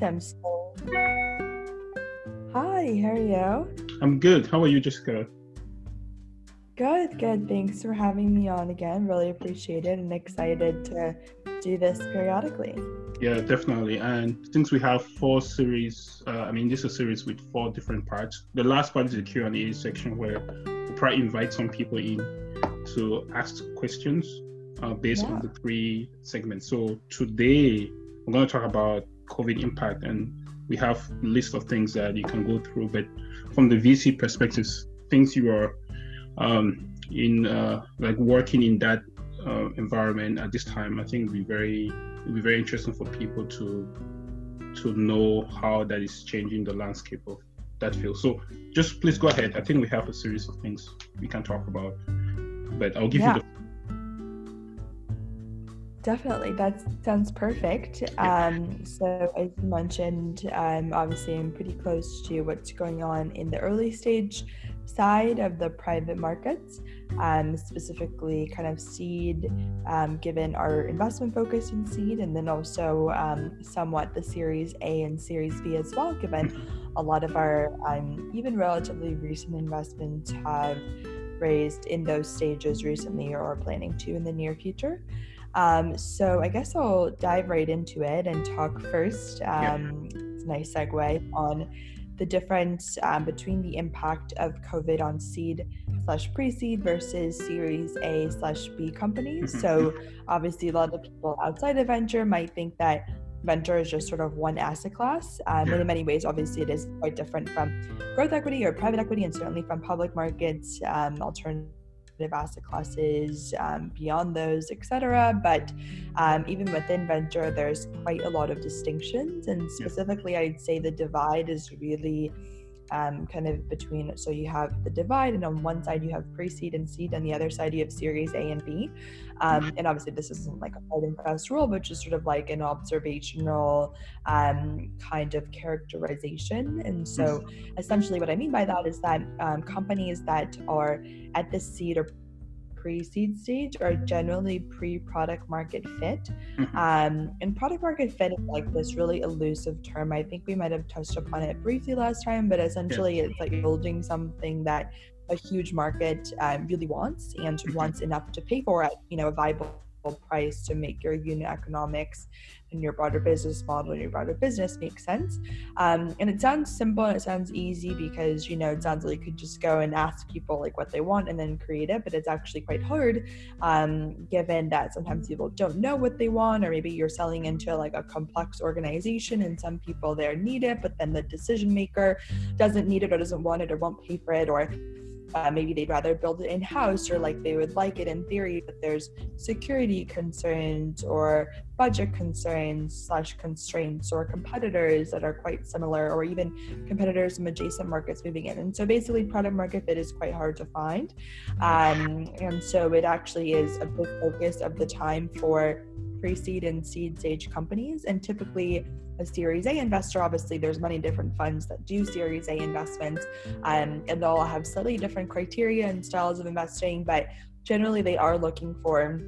Um. So, hi, how are you? I'm good. How are you, Jessica? Good, good. Thanks for having me on again. Really appreciate it and excited to do this periodically. Yeah, definitely. And since we have four series, uh, I mean, this is a series with four different parts. The last part is the Q and A section where we try invite some people in to ask questions uh, based yeah. on the three segments. So today we're going to talk about COVID impact, and we have a list of things that you can go through. But from the VC perspectives, things you are um, in uh, like working in that uh, environment at this time, I think would be very it would be very interesting for people to to know how that is changing the landscape of that field. So just please go ahead. I think we have a series of things we can talk about, but I'll give yeah. you the Definitely, that sounds perfect. Um, so, as you mentioned, um, obviously, I'm pretty close to what's going on in the early stage side of the private markets, um, specifically kind of seed, um, given our investment focus in seed, and then also um, somewhat the Series A and Series B as well, given a lot of our um, even relatively recent investments have raised in those stages recently or are planning to in the near future. Um, so I guess I'll dive right into it and talk first. Um, yeah. It's a nice segue on the difference um, between the impact of COVID on seed slash pre-seed versus Series A slash B companies. Mm-hmm. So obviously, a lot of people outside of venture might think that venture is just sort of one asset class. Um, yeah. And in many ways, obviously, it is quite different from growth equity or private equity, and certainly from public markets, um, alternative asset classes um, beyond those, etc. But um, even within venture, there's quite a lot of distinctions, and specifically, I'd say the divide is really um, kind of between so you have the divide and on one side you have pre-seed and seed and the other side you have series a and b. Um, and obviously this isn't like a hard and fast rule but just sort of like an observational um, kind of characterization. And so essentially what i mean by that is that um, companies that are at the seed or pre-seed stage are generally pre-product market fit mm-hmm. um, and product market fit is like this really elusive term i think we might have touched upon it briefly last time but essentially yeah. it's like building something that a huge market um, really wants and mm-hmm. wants enough to pay for at you know a viable price to make your unit economics and your broader business model and your broader business makes sense. Um, and it sounds simple and it sounds easy because you know it sounds like you could just go and ask people like what they want and then create it, but it's actually quite hard um, given that sometimes people don't know what they want or maybe you're selling into like a complex organization and some people there need it, but then the decision maker doesn't need it or doesn't want it or won't pay for it or uh, maybe they'd rather build it in house or like they would like it in theory, but there's security concerns or budget concerns slash constraints or competitors that are quite similar or even competitors from adjacent markets moving in. And so basically, product market fit is quite hard to find. Um, and so it actually is a big focus of the time for pre seed and seed stage companies. And typically, a Series A investor, obviously, there's many different funds that do Series A investments, um, and they'll all have slightly different criteria and styles of investing, but generally, they are looking for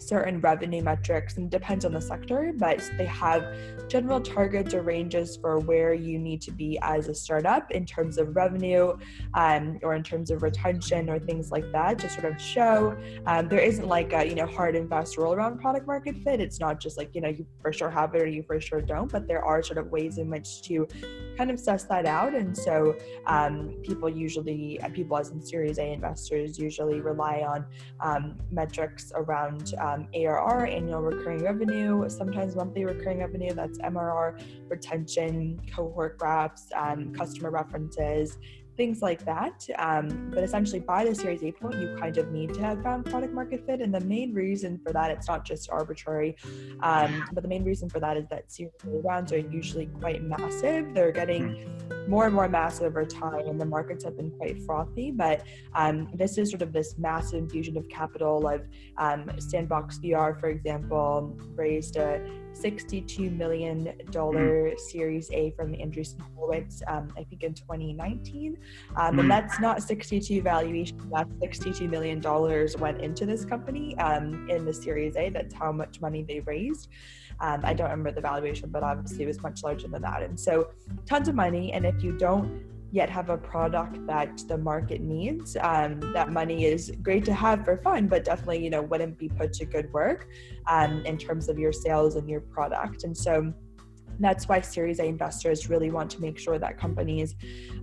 certain revenue metrics and depends on the sector, but they have general targets or ranges for where you need to be as a startup in terms of revenue um, or in terms of retention or things like that to sort of show um, there isn't like a you know hard and fast rule around product market fit. It's not just like you know you for sure have it or you for sure don't, but there are sort of ways in which to kind of suss that out. And so um, people usually people as in Series A investors usually rely on um, metrics around um, ARR, annual recurring revenue, sometimes monthly recurring revenue, that's MRR, retention, cohort graphs, um, customer references, things like that. Um, but essentially, by the Series A point, you kind of need to have found product market fit. And the main reason for that, it's not just arbitrary, um, but the main reason for that is that Series A rounds are usually quite massive. They're getting hmm. more and more massive over time, and the markets have been quite frothy. But um, this is sort of this massive infusion of capital. Of um, Sandbox VR, for example, raised a $62 million mm. Series A from Andreessen Horowitz, um, I think in 2019. Um, and hmm. that's not 62 valuation, that's $62 million went into this company um, in the Series A. That's how much money they raised. Um, I don't remember the valuation, but obviously it was much larger than that. And so tons of money. And if you don't yet have a product that the market needs, um, that money is great to have for fun, but definitely, you know, wouldn't be put to good work um, in terms of your sales and your product. And so that's why Series A investors really want to make sure that companies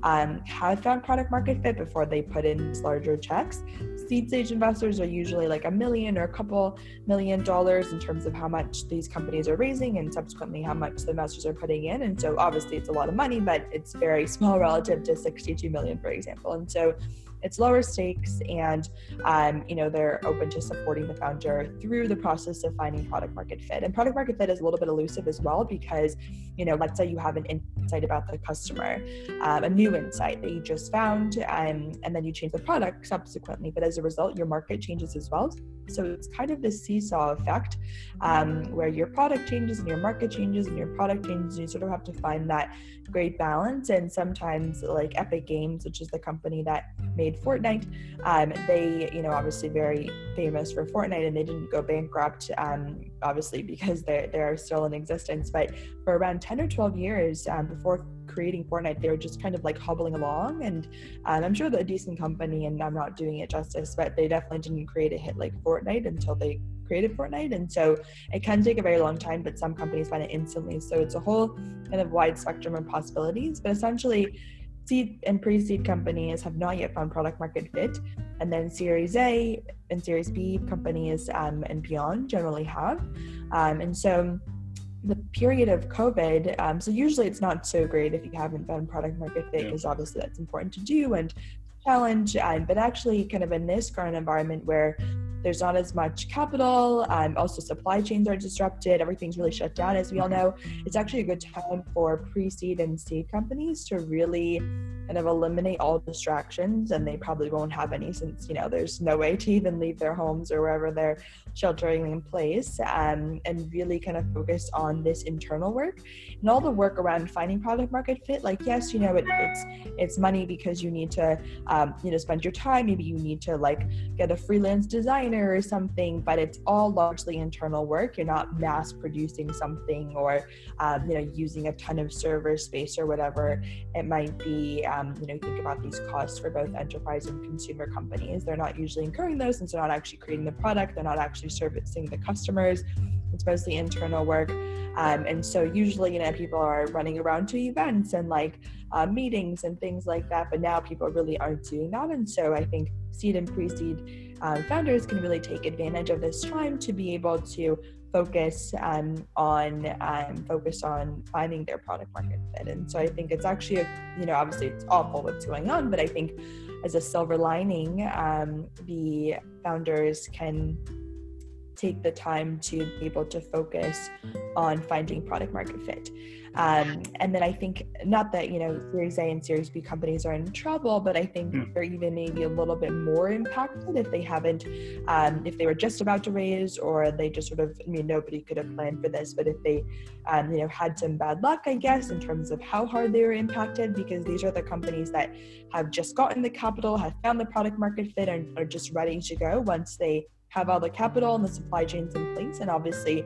um, have found product market fit before they put in larger checks. Seed stage investors are usually like a million or a couple million dollars in terms of how much these companies are raising and subsequently how much the investors are putting in. And so obviously it's a lot of money, but it's very small relative to 62 million, for example. And so it's lower stakes and um, you know they're open to supporting the founder through the process of finding product market fit. And product market fit is a little bit elusive as well because you know let's say you have an insight about the customer um, a new insight that you just found um, and then you change the product subsequently but as a result your market changes as well so it's kind of this seesaw effect um, where your product changes and your market changes and your product changes you sort of have to find that great balance and sometimes like epic games which is the company that made Fortnite. Um, they, you know, obviously very famous for Fortnite, and they didn't go bankrupt, um, obviously because they're, they are still in existence. But for around ten or twelve years um, before creating Fortnite, they were just kind of like hobbling along, and um, I'm sure they're a decent company, and I'm not doing it justice, but they definitely didn't create a hit like Fortnite until they created Fortnite. And so it can take a very long time, but some companies find it instantly. So it's a whole kind of wide spectrum of possibilities. But essentially, seed and pre-seed companies have not yet found product market fit and then series a and series b companies um, and beyond generally have um, and so the period of covid um, so usually it's not so great if you haven't found product market fit because yeah. obviously that's important to do and challenge um, but actually kind of in this current environment where there's not as much capital. Um, also, supply chains are disrupted. Everything's really shut down, as we all know. It's actually a good time for pre seed and seed companies to really kind of eliminate all distractions. And they probably won't have any since, you know, there's no way to even leave their homes or wherever they're sheltering in place um, and really kind of focus on this internal work and all the work around finding product market fit. Like, yes, you know, it, it's it's money because you need to, um, you know, spend your time. Maybe you need to like get a freelance designer or something, but it's all largely internal work. You're not mass producing something or, um, you know, using a ton of server space or whatever it might be. Um, you know, think about these costs for both enterprise and consumer companies. They're not usually incurring those since they're not actually creating the product. They're not actually servicing the customers. It's mostly internal work. Um, and so usually, you know, people are running around to events and like uh, meetings and things like that. But now people really aren't doing that. And so I think seed and pre-seed um, founders can really take advantage of this time to be able to focus um, on um, focus on finding their product market fit. And so I think it's actually a, you know obviously it's awful what's going on, but I think as a silver lining, um, the founders can take the time to be able to focus on finding product market fit. Um, and then I think not that you know Series A and Series B companies are in trouble, but I think mm. they're even maybe a little bit more impacted if they haven't, um, if they were just about to raise, or they just sort of I mean nobody could have planned for this, but if they, um, you know, had some bad luck, I guess, in terms of how hard they were impacted, because these are the companies that have just gotten the capital, have found the product market fit, and are just ready to go once they have all the capital and the supply chains in place. And obviously,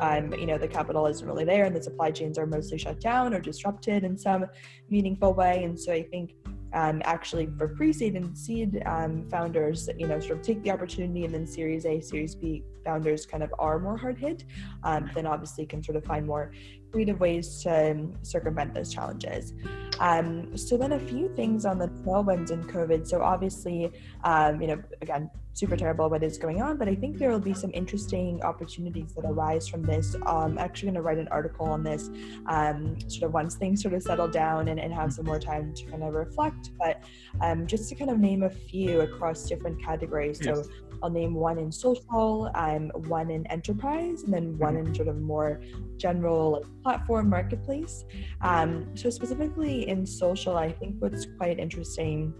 um, you know, the capital isn't really there and the supply chains are mostly shut down or disrupted in some meaningful way. And so I think um, actually for pre-seed and seed um, founders, you know, sort of take the opportunity and then Series A, Series B founders kind of are more hard hit, um, then obviously can sort of find more creative ways to um, circumvent those challenges. Um, so then a few things on the tailwinds in COVID. So obviously, um, you know, again, super terrible what is going on, but I think there will be some interesting opportunities that arise from this. I'm actually going to write an article on this um, sort of once things sort of settle down and, and have some more time to kind of reflect. But um, just to kind of name a few across different categories. Yes. So I'll name one in social, um, one in enterprise, and then one in sort of more general like, platform marketplace. Um, so specifically in social, I think what's quite interesting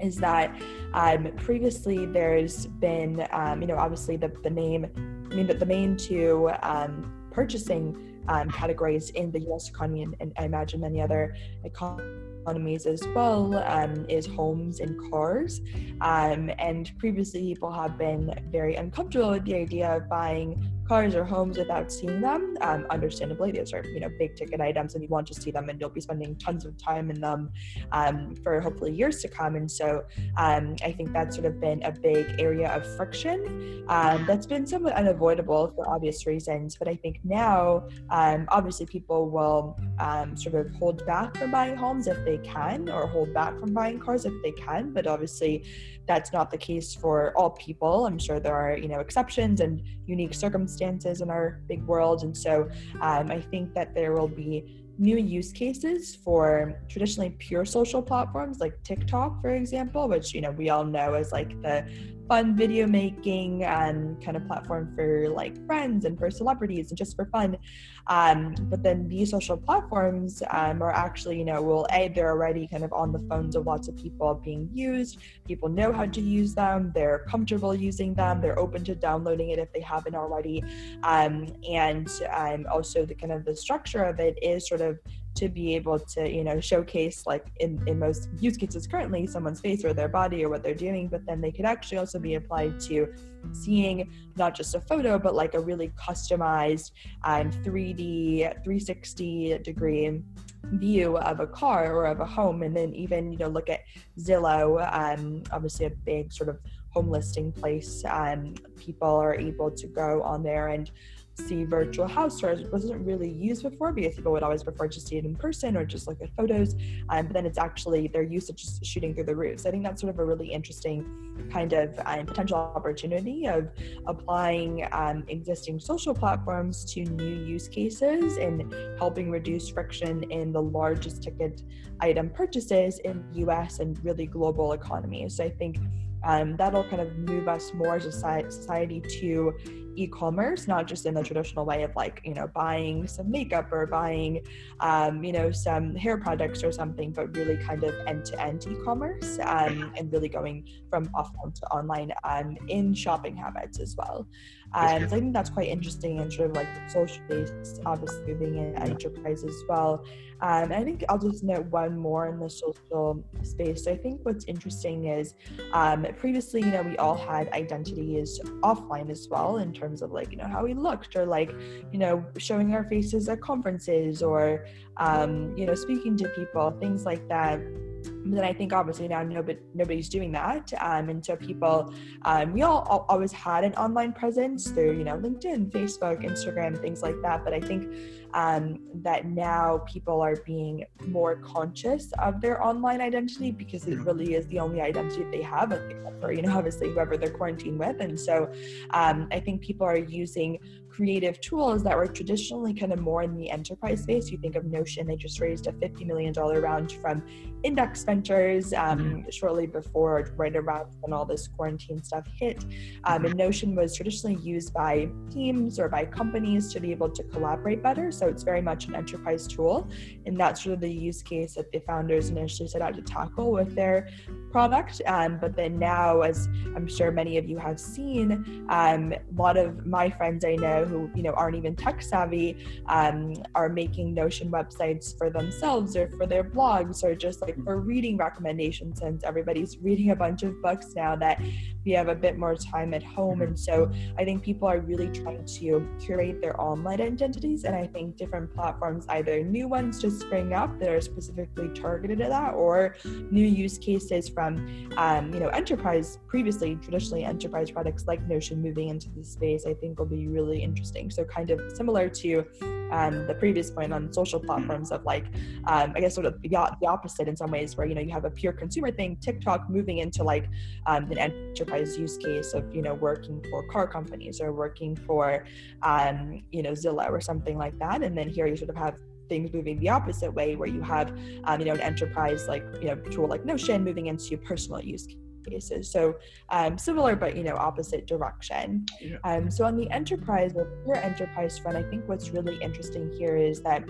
is that um, previously there's been, um, you know, obviously the, the name, I mean, the, the main two um, purchasing um, categories in the US economy, and, and, I imagine many other economies as well um, is homes and cars. Um, and previously, people have been very uncomfortable with the idea of buying cars or homes without seeing them. Um, understandably, these are you know big ticket items, and you want to see them, and you'll be spending tons of time in them um, for hopefully years to come. And so, um, I think that's sort of been a big area of friction um, that's been somewhat unavoidable for obvious reasons. But I think now, um, obviously, people will um, sort of hold back from buying homes if they can, or hold back from buying cars if they can. But obviously, that's not the case for all people. I'm sure there are, you know, exceptions and unique circumstances in our big world. And so um, I think that there will be new use cases for traditionally pure social platforms like TikTok, for example, which you know we all know as like the fun video making um, kind of platform for like friends and for celebrities and just for fun. Um, but then these social platforms um, are actually, you know, well, A, they're already kind of on the phones of lots of people being used. People know how to use them. They're comfortable using them. They're open to downloading it if they haven't already. Um, and um, also the kind of the structure of it is sort of to be able to you know showcase like in, in most use cases currently someone's face or their body or what they're doing but then they could actually also be applied to seeing not just a photo but like a really customized um, 3d 360 degree view of a car or of a home. And then even you know look at zillow um, obviously a big sort of home listing place um, people are able to go on there and see virtual house tours wasn't really used before because people would always prefer to see it in person or just look at photos. Um, but then it's actually their use of just shooting through the roof. So I think that's sort of a really interesting kind of um, potential opportunity of applying um, existing social platforms to new use cases and helping reduce friction in the largest ticket item purchases in the US and really global economies. So I think um, that'll kind of move us more as a society to e-commerce not just in the traditional way of like you know buying some makeup or buying um, you know some hair products or something but really kind of end-to-end e-commerce um, and really going from offline to online um, in shopping habits as well um, so I think that's quite interesting and sort of like social based, obviously being an enterprise as well. Um, I think I'll just note one more in the social space. So I think what's interesting is um, previously, you know, we all had identities offline as well in terms of like, you know, how we looked or like, you know, showing our faces at conferences or, um, you know, speaking to people, things like that then I think obviously now nobody nobody's doing that, um, and so people, um, we all, all, always had an online presence through you know LinkedIn, Facebook, Instagram, things like that. But I think um, that now people are being more conscious of their online identity because it really is the only identity they have, except for you know obviously whoever they're quarantined with. And so um, I think people are using creative tools that were traditionally kind of more in the enterprise space. You think of Notion, they just raised a $50 million round from Index Ventures um, mm-hmm. shortly before, right around when all this quarantine stuff hit. Um, and Notion was traditionally used by teams or by companies to be able to collaborate better. So it's very much an enterprise tool. And that's sort of the use case that the founders initially set out to tackle with their product. Um, but then now, as I'm sure many of you have seen, um, a lot of my friends I know who you know aren't even tech savvy um, are making Notion websites for themselves or for their blogs or just like for reading recommendations since everybody's reading a bunch of books now that we have a bit more time at home. And so I think people are really trying to curate their online identities and I think different platforms either new ones just spring up that are specifically targeted at that or new use cases from um, you know enterprise previously traditionally enterprise products like Notion moving into the space I think will be really interesting. So kind of similar to um, the previous point on social platforms of like, um, I guess sort of the, the, opposite in some ways, where you know you have a pure consumer thing, TikTok moving into like um, an enterprise use case of you know working for car companies or working for um, you know Zillow or something like that, and then here you sort of have things moving the opposite way where you have um, you know an enterprise like you know tool like notion moving into personal use cases. So um, similar, but you know, opposite direction. Yeah. Um, so on the enterprise or pure enterprise front, I think what's really interesting here is that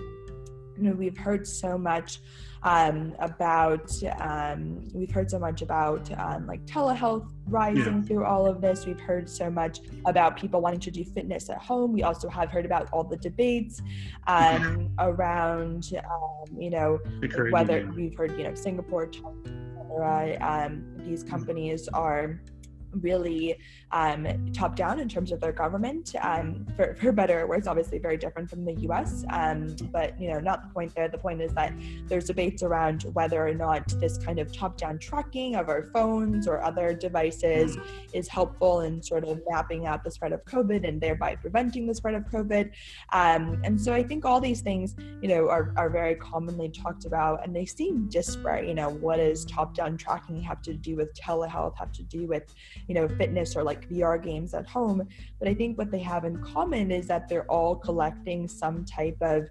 you know we've heard so much um, about um, we've heard so much about um, like telehealth rising yeah. through all of this we've heard so much about people wanting to do fitness at home we also have heard about all the debates um, around um, you know whether we've heard you know singapore um, these companies are really um, top down in terms of their government. Um, for, for better or worse, obviously very different from the US. Um, but you know, not the point there. The point is that there's debates around whether or not this kind of top down tracking of our phones or other devices is helpful in sort of mapping out the spread of COVID and thereby preventing the spread of COVID. Um, and so I think all these things, you know, are, are very commonly talked about and they seem disparate. You know, what does top down tracking have to do with telehealth, have to do with, you know, fitness or like VR games at home. But I think what they have in common is that they're all collecting some type of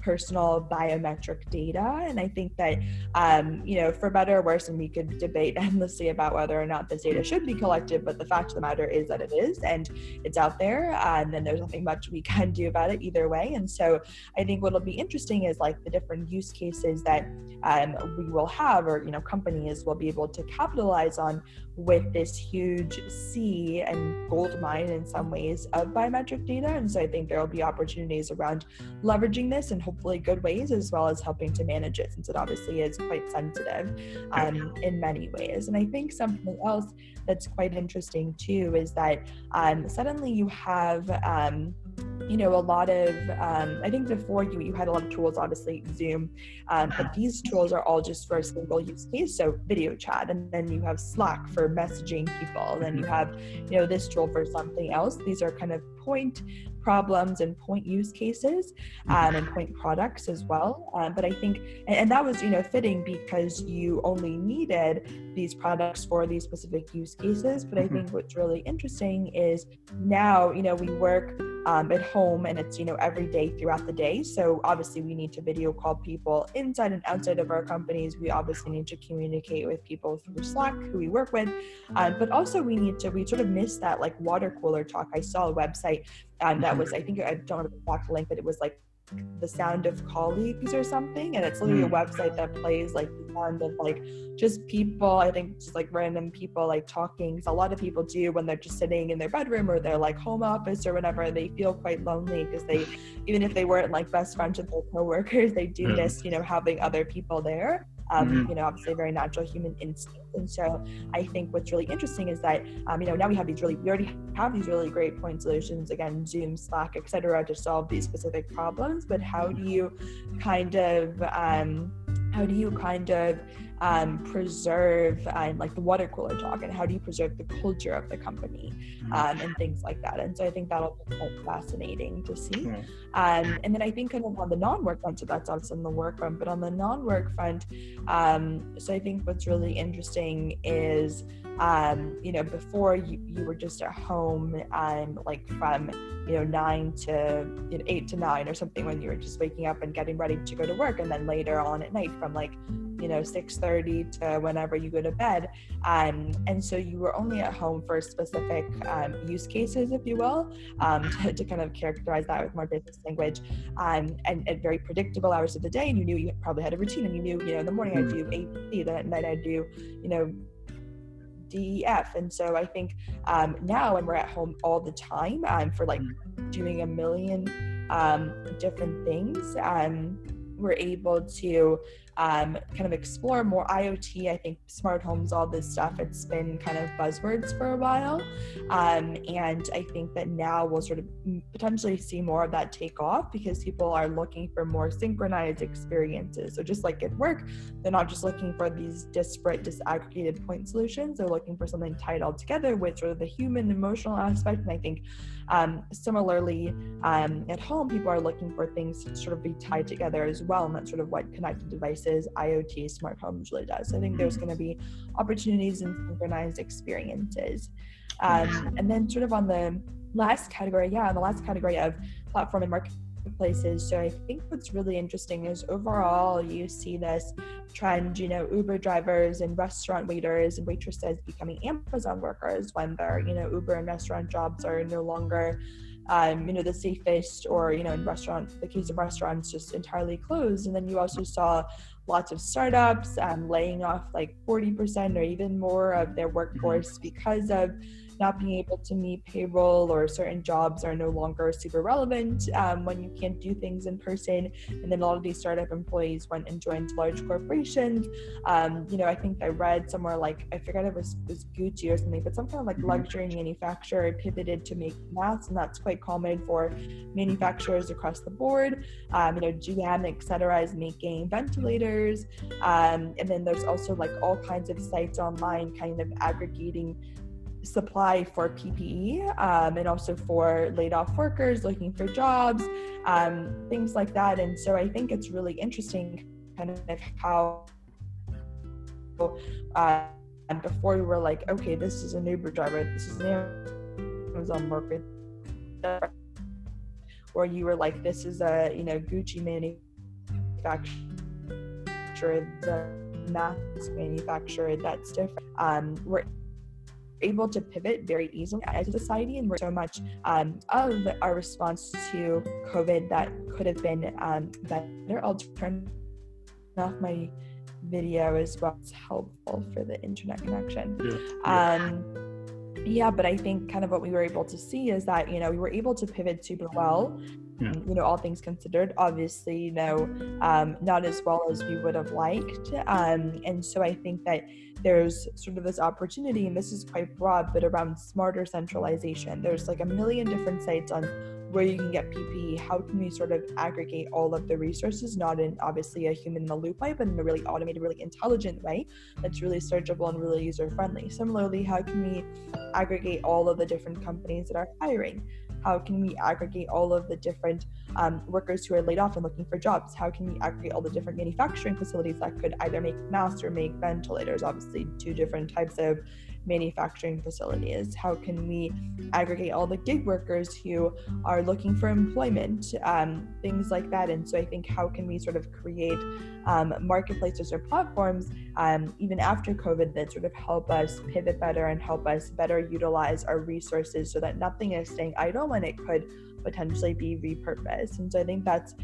personal biometric data. And I think that, um, you know, for better or worse, and we could debate endlessly about whether or not this data should be collected, but the fact of the matter is that it is, and it's out there, and then there's nothing much we can do about it either way. And so I think what'll be interesting is like the different use cases that um, we will have, or, you know, companies will be able to capitalize on with this huge sea and gold mine in some ways of biometric data. And so I think there will be opportunities around leveraging this in hopefully good ways, as well as helping to manage it, since it obviously is quite sensitive um, in many ways. And I think something else that's quite interesting too is that um, suddenly you have um, you know a lot of um, i think before you you had a lot of tools obviously zoom um, but these tools are all just for a single use case so video chat and then you have slack for messaging people and then you have you know this tool for something else. These are kind of point problems and point use cases um, and point products as well. Um, but I think, and, and, that was, you know, fitting because you only needed these products for these specific use cases. But I mm-hmm. think what's really interesting is now, you know, we work um, at home and it's, you know, every day throughout the day. So obviously we need to video call people inside and outside of our companies. We obviously need to communicate with people through Slack who we work with. Um, but also we need to, we sort of miss that like water cooler talk. I saw a website and that was I think I don't know the exact link, but it was like the sound of colleagues or something and it's literally a hmm. website that plays like the sound of like just people i think just like random people like talking. So a lot of people do when they're just sitting in their bedroom or their like home office or whatever and they feel quite lonely because they even if they weren't like best friends with their coworkers they do miss you know having other people there um, mm-hmm. you know, obviously a very natural human instinct. And so I think what's really interesting is that, um, you know, now we have these really, we already have these really great point solutions, again, Zoom, Slack, etc., to solve these specific problems. But how do you kind of, um, how do you kind of um, preserve and uh, like the water cooler talk and how do you preserve the culture of the company mm-hmm. um, and things like that and so i think that'll be quite fascinating to see um, and then i think kind of on the non-work front so that's obviously on the work front but on the non-work front um, so i think what's really interesting is um, you know, before you, you were just at home and like from, you know, nine to you know, eight to nine or something when you were just waking up and getting ready to go to work. And then later on at night from like, you know, 6.30 to whenever you go to bed. Um, and so you were only at home for specific um, use cases, if you will, um, to, to, kind of characterize that with more business language um, and at very predictable hours of the day. And you knew you probably had a routine and you knew, you know, in the morning I'd do ABC, then at night I'd do, you know, DEF. And so I think um, now, when we're at home all the time um, for like doing a million um, different things, um, we're able to um, kind of explore more IoT. I think smart homes, all this stuff, it's been kind of buzzwords for a while. Um, and I think that now we'll sort of potentially see more of that take off because people are looking for more synchronized experiences. So just like at work, they're not just looking for these disparate, disaggregated point solutions. They're looking for something tied all together with sort of the human emotional aspect. And I think um, similarly, um, at home, people are looking for things to sort of be tied together as well. And that's sort of what connected devices, IoT, smart homes really does. So I think there's going to be opportunities and synchronized experiences. Um, and then, sort of on the last category, yeah, on the last category of platform and market places. So I think what's really interesting is overall you see this trend, you know, Uber drivers and restaurant waiters and waitresses becoming Amazon workers when their, you know, Uber and restaurant jobs are no longer um, you know, the safest or, you know, in restaurant, the case of restaurants just entirely closed. And then you also saw lots of startups um, laying off like 40% or even more of their workforce because of not being able to meet payroll or certain jobs are no longer super relevant um, when you can't do things in person. And then a lot of these startup employees went and joined large corporations. Um, you know, I think I read somewhere like, I forget if it was, it was Gucci or something, but some kind of like mm-hmm. luxury manufacturer pivoted to make masks, and that's quite common for manufacturers across the board. Um, you know, GM, et cetera, is making ventilators. Um, and then there's also like all kinds of sites online kind of aggregating supply for PPE um, and also for laid off workers looking for jobs, um, things like that. And so I think it's really interesting kind of how uh, before we were like, okay, this is an Uber driver, this is an Amazon worker, or you were like, this is a you know Gucci manufacturer, the mask manufacturer that's different. Um, we're able to pivot very easily as a society and we're so much um, of our response to covid that could have been um, better. I'll turn off my video as well. It's helpful for the internet connection. Yeah. um yeah but i think kind of what we were able to see is that you know we were able to pivot super well you know all things considered obviously you know um, not as well as we would have liked. Um, and so i think that there's sort of this opportunity and this is quite broad but around smarter centralization. There's like a million different sites on where you can get ppe how can we sort of aggregate all of the resources not in obviously a human in the loop way but in a really automated really intelligent way that's really searchable and really user friendly similarly how can we aggregate all of the different companies that are hiring how can we aggregate all of the different um, workers who are laid off and looking for jobs? How can we aggregate all the different manufacturing facilities that could either make masks or make ventilators? Obviously, two different types of manufacturing facilities? How can we aggregate all the gig workers who are looking for employment? Um, things like that. And so I think how can we sort of create um, marketplaces or platforms um, even after COVID that sort of help us pivot better and help us better utilize our resources so that nothing is staying idle when it could potentially be repurposed. And so I think that's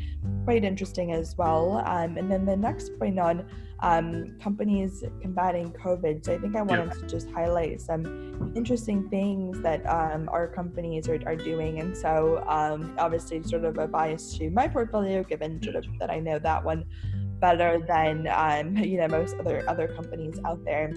quite interesting as well. Um, and then the next point on um, companies combating COVID. So I think I wanted to just highlight some interesting things that um, our companies are, are doing. And so um, obviously sort of a bias to my portfolio, given sort of that I know that one better than um, you know most other other companies out there.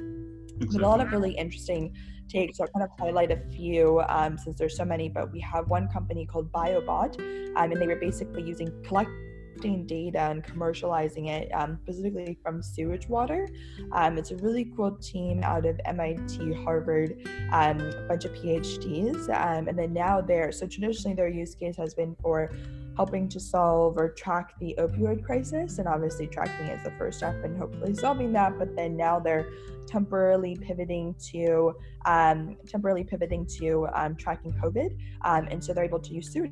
But a lot of really interesting take. So I'll kind of highlight a few um, since there's so many, but we have one company called BioBot, um, and they were basically using collecting data and commercializing it um, specifically from sewage water. Um, it's a really cool team out of MIT, Harvard, um, a bunch of PhDs, um, and then now they're so traditionally their use case has been for helping to solve or track the opioid crisis. And obviously, tracking is the first step in hopefully solving that. But then now they're temporarily pivoting to um, temporarily pivoting to um, tracking COVID, um, and so they're able to use sewage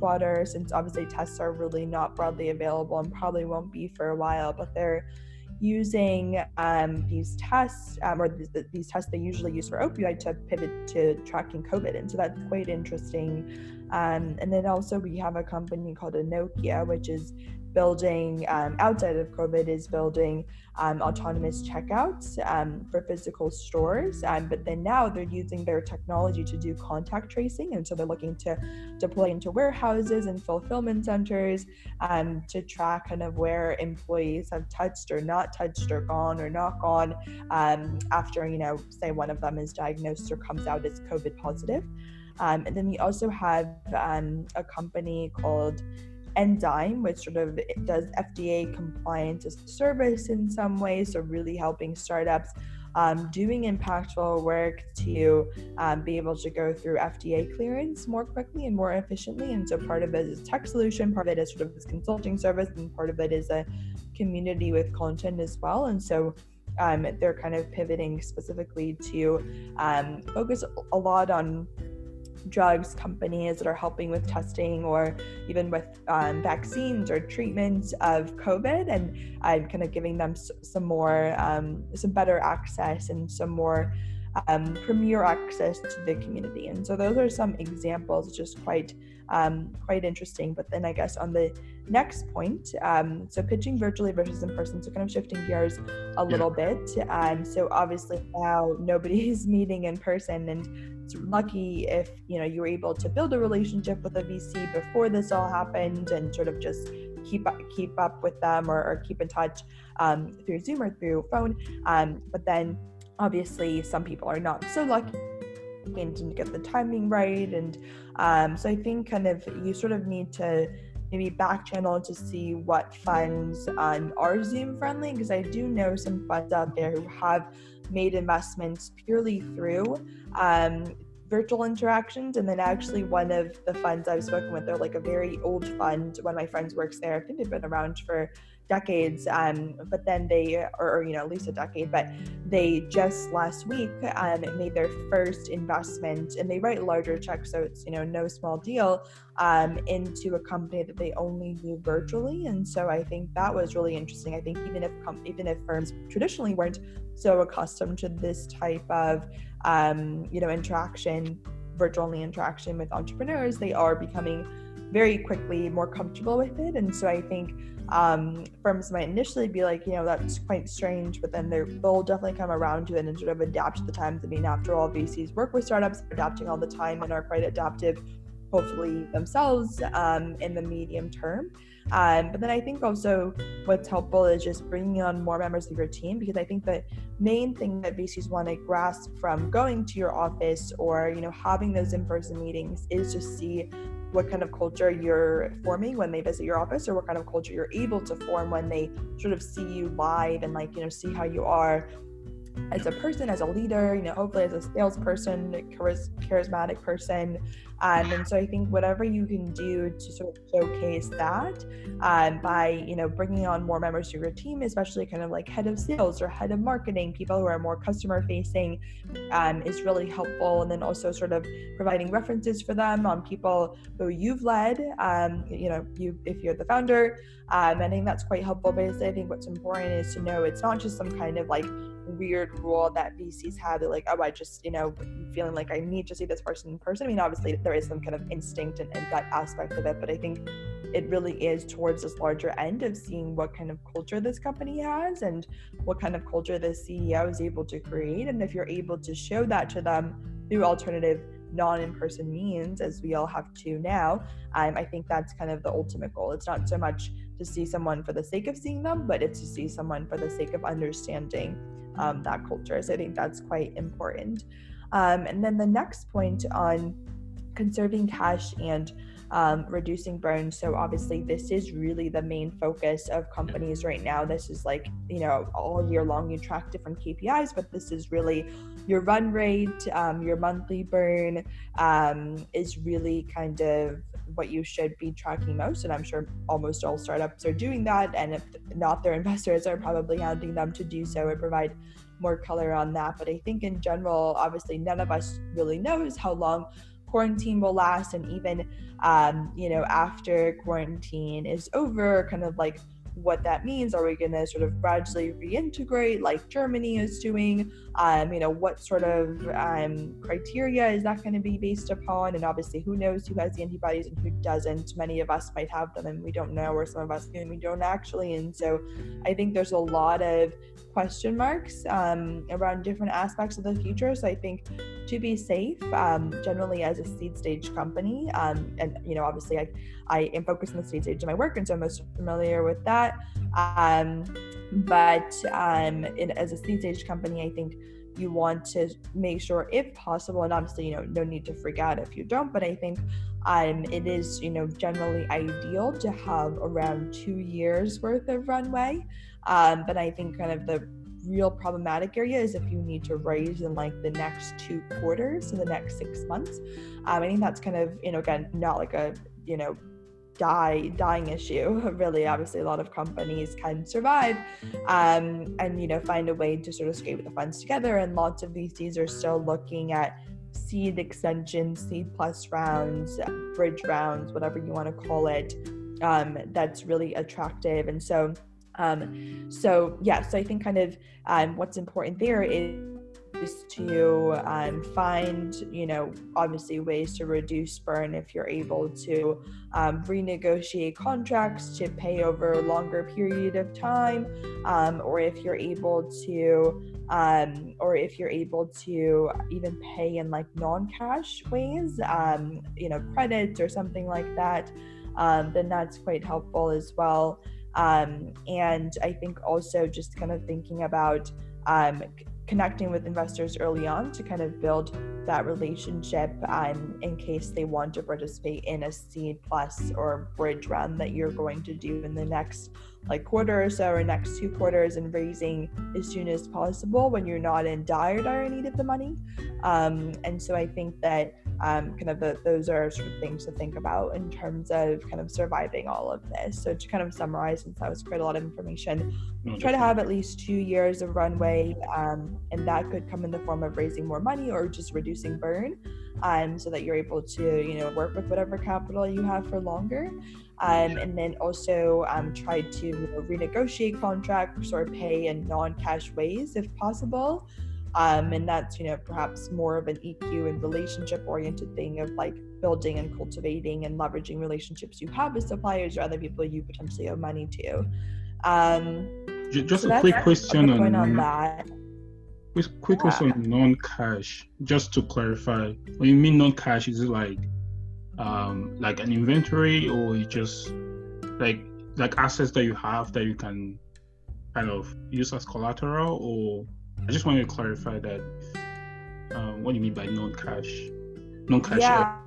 water since obviously tests are really not broadly available and probably won't be for a while. But they're using um, these tests um, or th- these tests they usually use for opioid to pivot to tracking COVID. And so that's quite interesting. Um, and then also we have a company called Nokia, which is building um, outside of COVID is building um, autonomous checkouts um, for physical stores. Um, but then now they're using their technology to do contact tracing. And so they're looking to deploy into warehouses and fulfillment centers um, to track kind of where employees have touched or not touched or gone or not gone um, after, you know, say one of them is diagnosed or comes out as COVID positive. Um, and then we also have um, a company called Enzyme, which sort of does FDA compliance as a service in some ways, so really helping startups um, doing impactful work to um, be able to go through FDA clearance more quickly and more efficiently. And so part of it is a tech solution, part of it is sort of this consulting service, and part of it is a community with content as well. And so um, they're kind of pivoting specifically to um, focus a lot on drugs companies that are helping with testing or even with um, vaccines or treatments of COVID, and I'm kind of giving them some more, um, some better access and some more um, premier access to the community. And so those are some examples, just quite um, quite interesting. But then I guess on the next point, um, so pitching virtually versus in person, so kind of shifting gears a little yeah. bit. Um, so obviously now nobody's meeting in person, and lucky if you know you were able to build a relationship with a VC before this all happened, and sort of just keep up, keep up with them or, or keep in touch um, through Zoom or through phone. Um, but then obviously some people are not so lucky and didn't get the timing right and um, so i think kind of you sort of need to maybe back channel to see what funds um, are zoom friendly because i do know some funds out there who have made investments purely through um, virtual interactions and then actually one of the funds i've spoken with they're like a very old fund. One of my friends works there. I think they've been around for decades um, but then they or, or, you know at least a decade but they just last week um, made their first investment and they write larger checks so it's you know no small deal um, into a company that they only do virtually. And so i think that was really interesting. I think even if com- even if firms traditionally weren't so accustomed to this type of um, you know interaction virtual only interaction with entrepreneurs they are becoming very quickly more comfortable with it and so i think um, firms might initially be like, you know, that's quite strange, but then they'll definitely come around to it and sort of adapt to the times. I mean, after all, VCs work with startups, adapting all the time and are quite adaptive, hopefully themselves um, in the medium term. Um, but then I think also what's helpful is just bringing on more members of your team because I think the main thing that VCs want to grasp from going to your office or you know having those in-person meetings is to see what kind of culture you're forming when they visit your office or what kind of culture you're able to form when they sort of see you live and like you know see how you are as a person, as a leader, you know, hopefully as a salesperson, charis- charismatic person. Um, and so I think whatever you can do to sort of showcase that um, by, you know, bringing on more members to your team, especially kind of like head of sales or head of marketing, people who are more customer facing, um, is really helpful. And then also sort of providing references for them on people who you've led, um, you know, you if you're the founder. Um, I think that's quite helpful. But I think what's important is to know it's not just some kind of like weird rule that VCs have. They're like, oh, I just, you know, feeling like I need to see this person in person. I mean, obviously there is some kind of instinct and, and gut aspect of it, but I think it really is towards this larger end of seeing what kind of culture this company has and what kind of culture the CEO is able to create. And if you're able to show that to them through alternative non in person means, as we all have to now, um, I think that's kind of the ultimate goal. It's not so much to see someone for the sake of seeing them, but it's to see someone for the sake of understanding um, that culture. So I think that's quite important. Um, and then the next point on conserving cash and um, reducing burn. So obviously, this is really the main focus of companies right now. This is like you know all year long you track different KPIs, but this is really your run rate, um, your monthly burn um, is really kind of what you should be tracking most. And I'm sure almost all startups are doing that. And if not, their investors are probably hounding them to do so and provide more color on that. But I think in general, obviously, none of us really knows how long quarantine will last. And even, um, you know, after quarantine is over, kind of like what that means. Are we going to sort of gradually reintegrate like Germany is doing? Um, you know, what sort of um, criteria is that going to be based upon? And obviously, who knows who has the antibodies and who doesn't? Many of us might have them and we don't know, or some of us do and we don't actually. And so I think there's a lot of question marks um, around different aspects of the future. So I think to be safe, um, generally as a seed stage company, um, and you know, obviously I, I am focused on the seed stage of my work, and so I'm most familiar with that. Um, but um, in, as a seed stage company, I think you want to make sure, if possible, and obviously, you know, no need to freak out if you don't. But I think um, it is, you know, generally ideal to have around two years worth of runway. Um, but I think kind of the real problematic area is if you need to raise in like the next two quarters, in the next six months. Um, I think that's kind of, you know, again, not like a, you know, die dying issue really obviously a lot of companies can survive um, and you know find a way to sort of scrape the funds together and lots of vcs are still looking at seed extensions, seed plus rounds, bridge rounds, whatever you want to call it, um, that's really attractive. And so, um, so yeah, so I think kind of um, what's important there is is to um, find, you know, obviously ways to reduce burn if you're able to um, renegotiate contracts to pay over a longer period of time, um, or if you're able to, um, or if you're able to even pay in like non-cash ways, um, you know, credits or something like that, um, then that's quite helpful as well. And I think also just kind of thinking about um, connecting with investors early on to kind of build that relationship um, in case they want to participate in a seed plus or bridge run that you're going to do in the next like quarter or so or next two quarters and raising as soon as possible when you're not in dire dire need of the money. Um, and so i think that um, kind of the, those are sort of things to think about in terms of kind of surviving all of this. So to kind of summarize since that was quite a lot of information no, try to have at least two years of runway um, and that could come in the form of raising more money or just reducing burn um, so that you're able to you know work with whatever capital you have for longer. Um, and then also um, try to you know, renegotiate contracts or pay in non-cash ways if possible. Um, and that's you know perhaps more of an eq and relationship oriented thing of like building and cultivating and leveraging relationships you have with suppliers or other people you potentially owe money to. Um, just so a quick question on, on that quick question on non-cash just to clarify. When you mean non-cash is it like um, like an inventory or just like like assets that you have that you can kind of use as collateral or I just wanted to clarify that um, what do you mean by non-cash? Non-cash yeah. uh,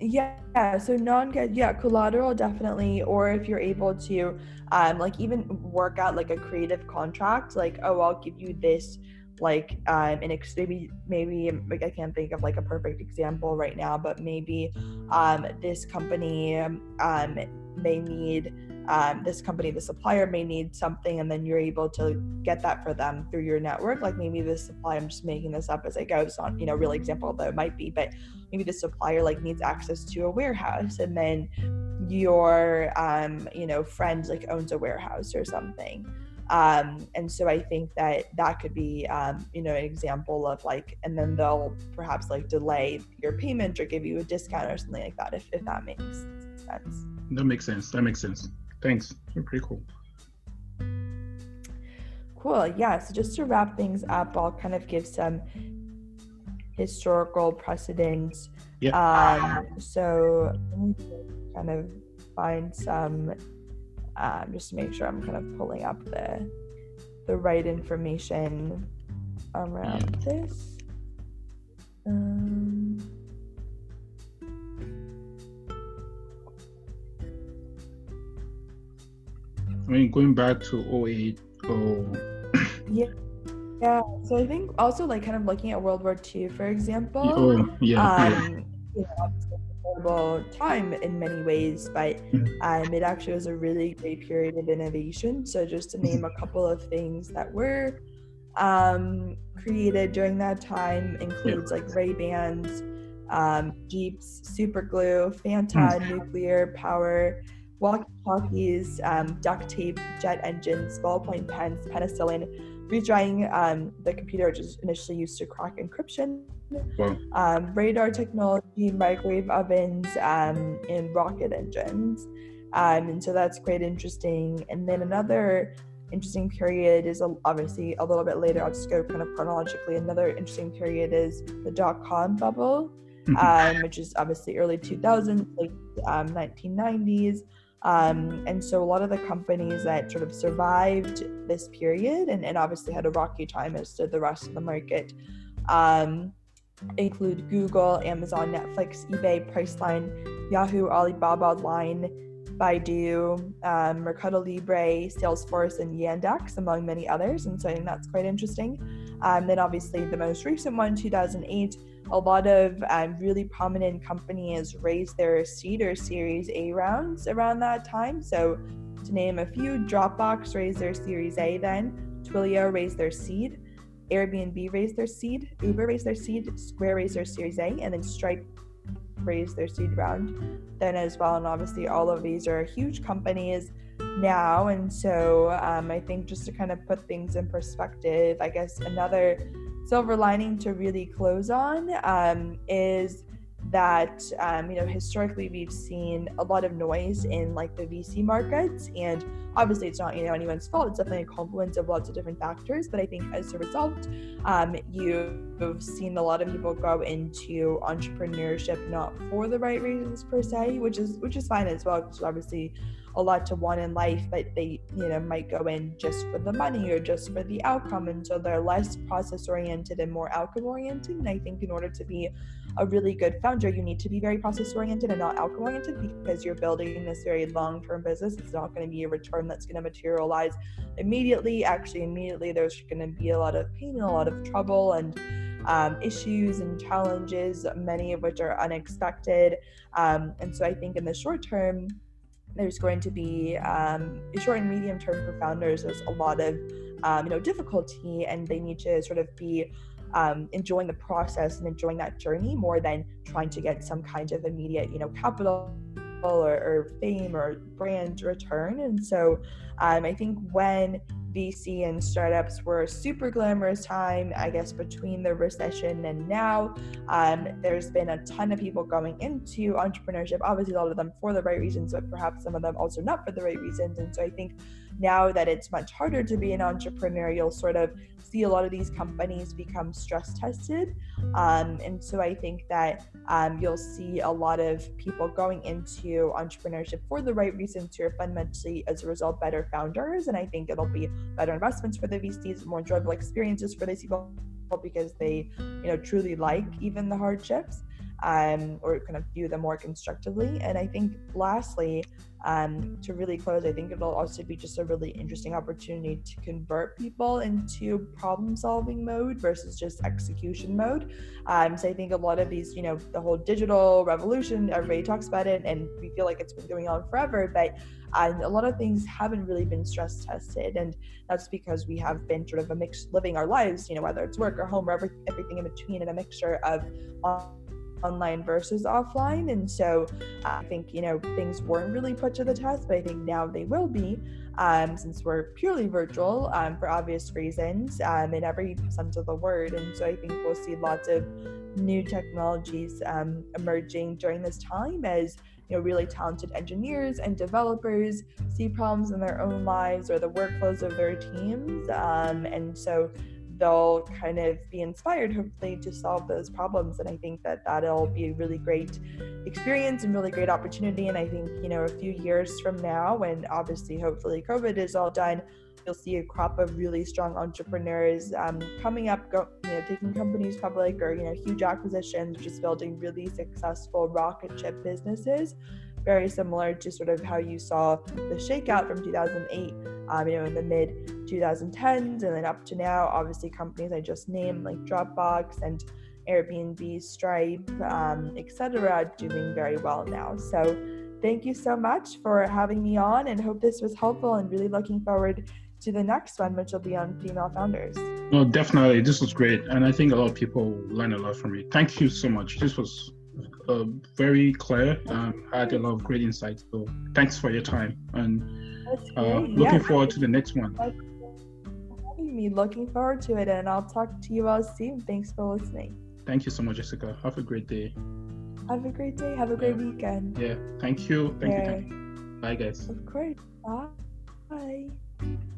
yeah so non-cash yeah collateral definitely or if you're able to um like even work out like a creative contract like oh i'll give you this like um and ex- maybe maybe like i can't think of like a perfect example right now but maybe um this company um may need um, this company the supplier may need something and then you're able to get that for them through your network like maybe the supplier i'm just making this up as i go not you know real example though it might be but maybe the supplier like needs access to a warehouse and then your um you know friend like owns a warehouse or something um, and so I think that that could be, um, you know, an example of like, and then they'll perhaps like delay your payment or give you a discount or something like that, if, if that makes sense. That makes sense. That makes sense. Thanks. Pretty cool. Cool. Yeah. So just to wrap things up, I'll kind of give some historical precedent. Yeah. Um, so kind of find some um, just to make sure I'm kind of pulling up the the right information around this. Um, I mean, going back to 08, oh. yeah. Yeah, so I think also like kind of looking at World War II, for example. Oh, yeah. Um, yeah. You know, horrible time in many ways, but mm-hmm. um, it actually was a really great period of innovation. So, just to name a couple of things that were um, created during that time includes like Ray Bans, um, Jeeps, super glue, Fanta, mm. nuclear power, walkie-talkies, um, duct tape, jet engines, ballpoint pens, penicillin, redrawing um, the computer, which is initially used to crack encryption, wow. um, radar technology, microwave ovens, um, and rocket engines. Um, and so that's quite interesting. And then another interesting period is obviously a little bit later. I'll just go kind of chronologically. Another interesting period is the dot com bubble, mm-hmm. um, which is obviously early 2000s, late um, 1990s. Um, and so a lot of the companies that sort of survived this period and, and obviously had a rocky time as did the rest of the market um, include Google, Amazon, Netflix, eBay, Priceline, Yahoo, Alibaba, Line, Baidu, um, Mercado Libre, Salesforce, and Yandex, among many others. And so I think that's quite interesting. Um, then obviously the most recent one, 2008, a lot of um, really prominent companies raised their seed or Series A rounds around that time. So, to name a few, Dropbox raised their Series A then, Twilio raised their seed, Airbnb raised their seed, Uber raised their seed, Square raised their Series A, and then Stripe raised their seed round then as well. And obviously, all of these are huge companies now. And so um, I think just to kind of put things in perspective, I guess another silver lining to really close on um, is that um, you know historically we've seen a lot of noise in like the VC markets, and obviously it's not you know anyone's fault. It's definitely a confluence of lots of different factors. But I think as a result, um, you've seen a lot of people go into entrepreneurship not for the right reasons per se, which is which is fine as well. Because obviously a lot to want in life, but they, you know, might go in just for the money or just for the outcome. And so they're less process oriented and more outcome oriented. And I think in order to be a really good founder, you need to be very process oriented and not outcome oriented because you're building this very long term business. It's not going to be a return that's going to materialize immediately. Actually, immediately, there's going to be a lot of pain and a lot of trouble and um, issues and challenges, many of which are unexpected. Um, and so I think in the short term, there's going to be um, short and medium term for founders. There's a lot of um, you know difficulty, and they need to sort of be um, enjoying the process and enjoying that journey more than trying to get some kind of immediate you know capital or, or fame or brand return. And so um, I think when VC and startups were a super glamorous time, I guess, between the recession and now. Um, there's been a ton of people going into entrepreneurship, obviously, a lot of them for the right reasons, but perhaps some of them also not for the right reasons. And so I think now that it's much harder to be an entrepreneur, you'll sort of see a lot of these companies become stress tested. Um, and so I think that um, you'll see a lot of people going into entrepreneurship for the right reasons who are fundamentally, as a result, better founders. And I think it'll be better investments for the VCs, more enjoyable experiences for these people because they, you know, truly like even the hardships um, or kind of view them more constructively. And I think, lastly, um, to really close, I think it'll also be just a really interesting opportunity to convert people into problem solving mode versus just execution mode. Um, so I think a lot of these, you know, the whole digital revolution, everybody talks about it, and we feel like it's been going on forever, but um, a lot of things haven't really been stress tested. And that's because we have been sort of a mix living our lives, you know, whether it's work or home or every, everything in between, and a mixture of online versus offline. And so I think, you know, things weren't really put to the test, but I think now they will be um, since we're purely virtual um, for obvious reasons um, in every sense of the word. And so I think we'll see lots of new technologies um, emerging during this time as you know really talented engineers and developers see problems in their own lives or the workflows of their teams um, and so they'll kind of be inspired hopefully to solve those problems. And i think that that'll be a really great experience and really great opportunity. And i think you know a few years from now when obviously hopefully covid is all done you'll see a crop of really strong entrepreneurs um, coming up go, you know taking companies public or you know huge acquisitions just building really successful rocket ship businesses. Very similar to sort of how you saw the shakeout from 2008, um, you know, in the mid 2010s, and then up to now. Obviously, companies I just named like Dropbox and Airbnb, Stripe, um, etc., doing very well now. So, thank you so much for having me on, and hope this was helpful. And really looking forward to the next one, which will be on female founders. No, definitely. This was great. And I think a lot of people learned a lot from it. Thank you so much. This was uh, very clear. Um, had a lot of great insights. So thanks for your time and uh, looking yeah. forward to the next one. Me looking forward to it, and I'll talk to you all soon. Thanks for listening. Thank you so much, Jessica. Have a great day. Have a great day. Have a great weekend. Yeah. Thank you. Thank yeah. you. Thank you. Bye, guys. Of course. Bye. Bye.